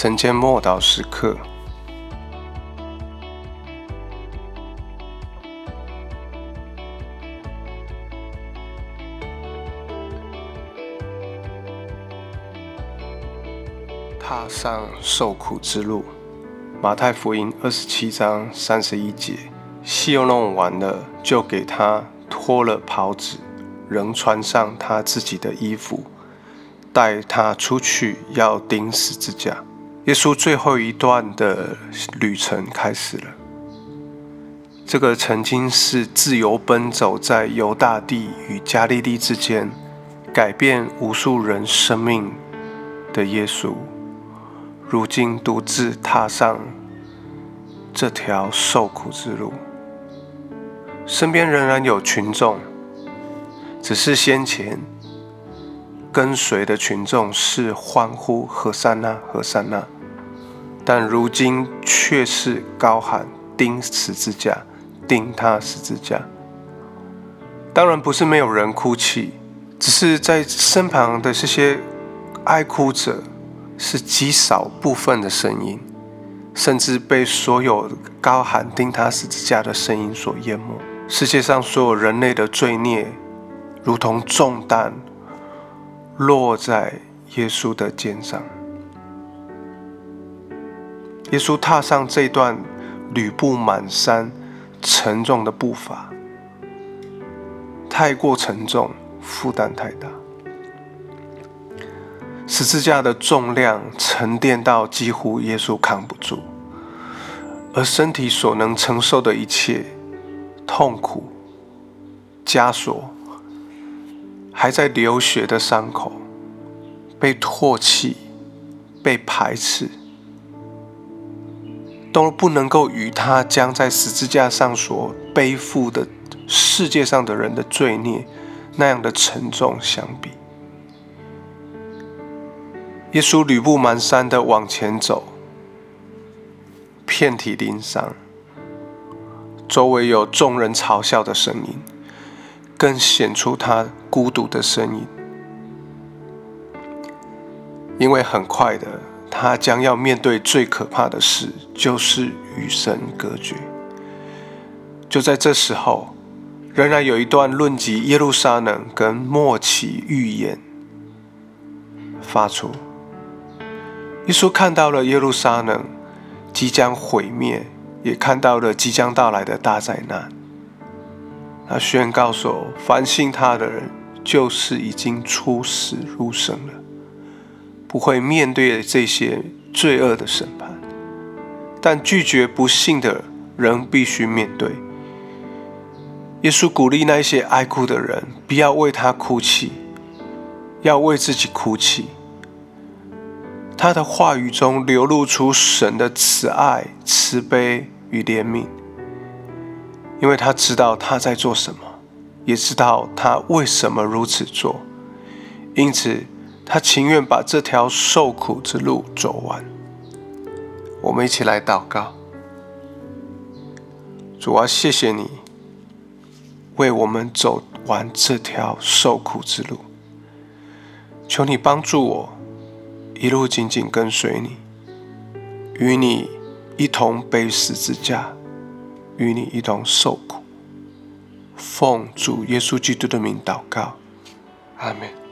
晨间默祷时刻，踏上受苦之路。马太福音二十七章三十一节，戏弄完了，就给他脱了袍子，仍穿上他自己的衣服，带他出去，要钉十字架。耶稣最后一段的旅程开始了。这个曾经是自由奔走在犹大地与加利利之间，改变无数人生命的耶稣，如今独自踏上这条受苦之路。身边仍然有群众，只是先前跟随的群众是欢呼“何塞那，何塞那”。但如今却是高喊钉十字架，钉他十字架。当然不是没有人哭泣，只是在身旁的这些爱哭者是极少部分的声音，甚至被所有高喊钉他十字架的声音所淹没。世界上所有人类的罪孽，如同重担落在耶稣的肩上。耶稣踏上这段履布满山、沉重的步伐，太过沉重，负担太大。十字架的重量沉淀到几乎耶稣扛不住，而身体所能承受的一切痛苦、枷锁，还在流血的伤口，被唾弃、被排斥。都不能够与他将在十字架上所背负的世界上的人的罪孽那样的沉重相比。耶稣履布蹒跚的往前走，遍体鳞伤，周围有众人嘲笑的声音，更显出他孤独的身影，因为很快的。他将要面对最可怕的事，就是与神隔绝。就在这时候，仍然有一段论及耶路撒冷跟末期预言发出。耶稣看到了耶路撒冷即将毁灭，也看到了即将到来的大灾难。他宣告说：“凡信他的人，就是已经出死入生了。”不会面对这些罪恶的审判，但拒绝不幸的人必须面对。耶稣鼓励那些爱哭的人，不要为他哭泣，要为自己哭泣。他的话语中流露出神的慈爱、慈悲与怜悯，因为他知道他在做什么，也知道他为什么如此做，因此。他情愿把这条受苦之路走完。我们一起来祷告：主啊，谢谢你为我们走完这条受苦之路。求你帮助我一路紧紧跟随你，与你一同背十字架，与你一同受苦。奉主耶稣基督的名祷告，阿门。